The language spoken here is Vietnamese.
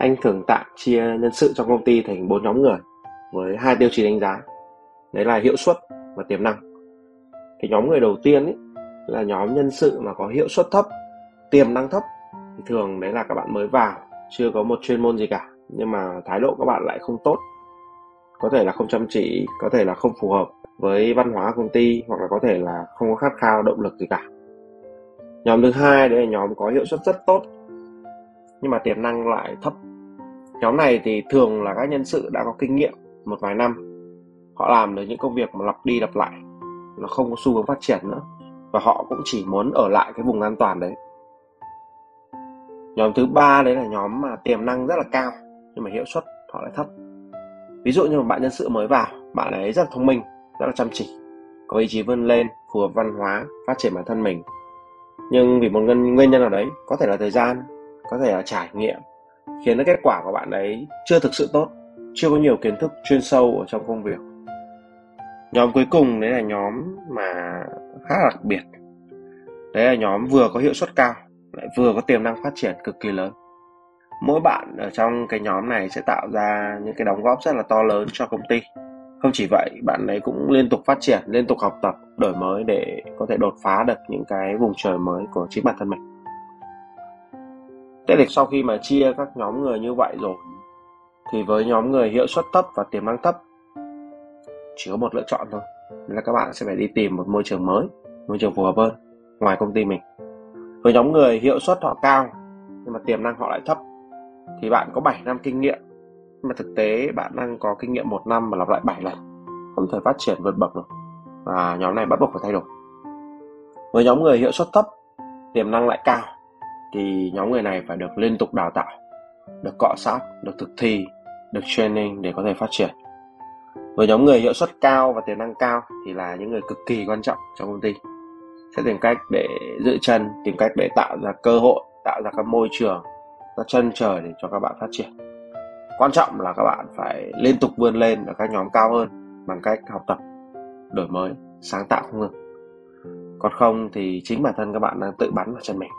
anh thường tạm chia nhân sự trong công ty thành bốn nhóm người với hai tiêu chí đánh giá. Đấy là hiệu suất và tiềm năng. Cái nhóm người đầu tiên ý, là nhóm nhân sự mà có hiệu suất thấp tiềm năng thấp thì thường đấy là các bạn mới vào chưa có một chuyên môn gì cả nhưng mà thái độ các bạn lại không tốt. Có thể là không chăm chỉ có thể là không phù hợp với văn hóa công ty hoặc là có thể là không có khát khao động lực gì cả. Nhóm thứ hai đấy là nhóm có hiệu suất rất tốt nhưng mà tiềm năng lại thấp nhóm này thì thường là các nhân sự đã có kinh nghiệm một vài năm. Họ làm được những công việc mà lặp đi lặp lại, nó không có xu hướng phát triển nữa, và họ cũng chỉ muốn ở lại cái vùng an toàn đấy. Nhóm thứ ba đấy là nhóm mà tiềm năng rất là cao, nhưng mà hiệu suất họ lại thấp. Ví dụ như một bạn nhân sự mới vào, bạn ấy rất là thông minh, rất là chăm chỉ, có ý chí vươn lên, phù hợp văn hóa, phát triển bản thân mình. Nhưng vì một nguyên nhân nào đấy, có thể là thời gian, có thể là trải nghiệm khiến cái kết quả của bạn ấy chưa thực sự tốt, chưa có nhiều kiến thức chuyên sâu ở trong công việc. Nhóm cuối cùng đấy là nhóm mà khá là đặc biệt. Đấy là nhóm vừa có hiệu suất cao, lại vừa có tiềm năng phát triển cực kỳ lớn. Mỗi bạn ở trong cái nhóm này sẽ tạo ra những cái đóng góp rất là to lớn cho công ty. Không chỉ vậy, bạn ấy cũng liên tục phát triển, liên tục học tập, đổi mới để có thể đột phá được những cái vùng trời mới của chính bản thân mình. Thế thì sau khi mà chia các nhóm người như vậy rồi, thì với nhóm người hiệu suất thấp và tiềm năng thấp, chỉ có một lựa chọn thôi. Là các bạn sẽ phải đi tìm một môi trường mới, môi trường phù hợp hơn, ngoài công ty mình. Với nhóm người hiệu suất họ cao, nhưng mà tiềm năng họ lại thấp, thì bạn có 7 năm kinh nghiệm. Nhưng mà thực tế bạn đang có kinh nghiệm một năm mà lặp lại 7 lần, không thể phát triển vượt bậc được. Và nhóm này bắt buộc phải thay đổi. Với nhóm người hiệu suất thấp, tiềm năng lại cao thì nhóm người này phải được liên tục đào tạo, được cọ sát, được thực thi, được training để có thể phát triển. Với nhóm người hiệu suất cao và tiềm năng cao thì là những người cực kỳ quan trọng trong công ty. Sẽ tìm cách để giữ chân, tìm cách để tạo ra cơ hội, tạo ra các môi trường, các chân trời để cho các bạn phát triển. Quan trọng là các bạn phải liên tục vươn lên ở các nhóm cao hơn bằng cách học tập, đổi mới, sáng tạo không ngừng. Còn không thì chính bản thân các bạn đang tự bắn vào chân mình.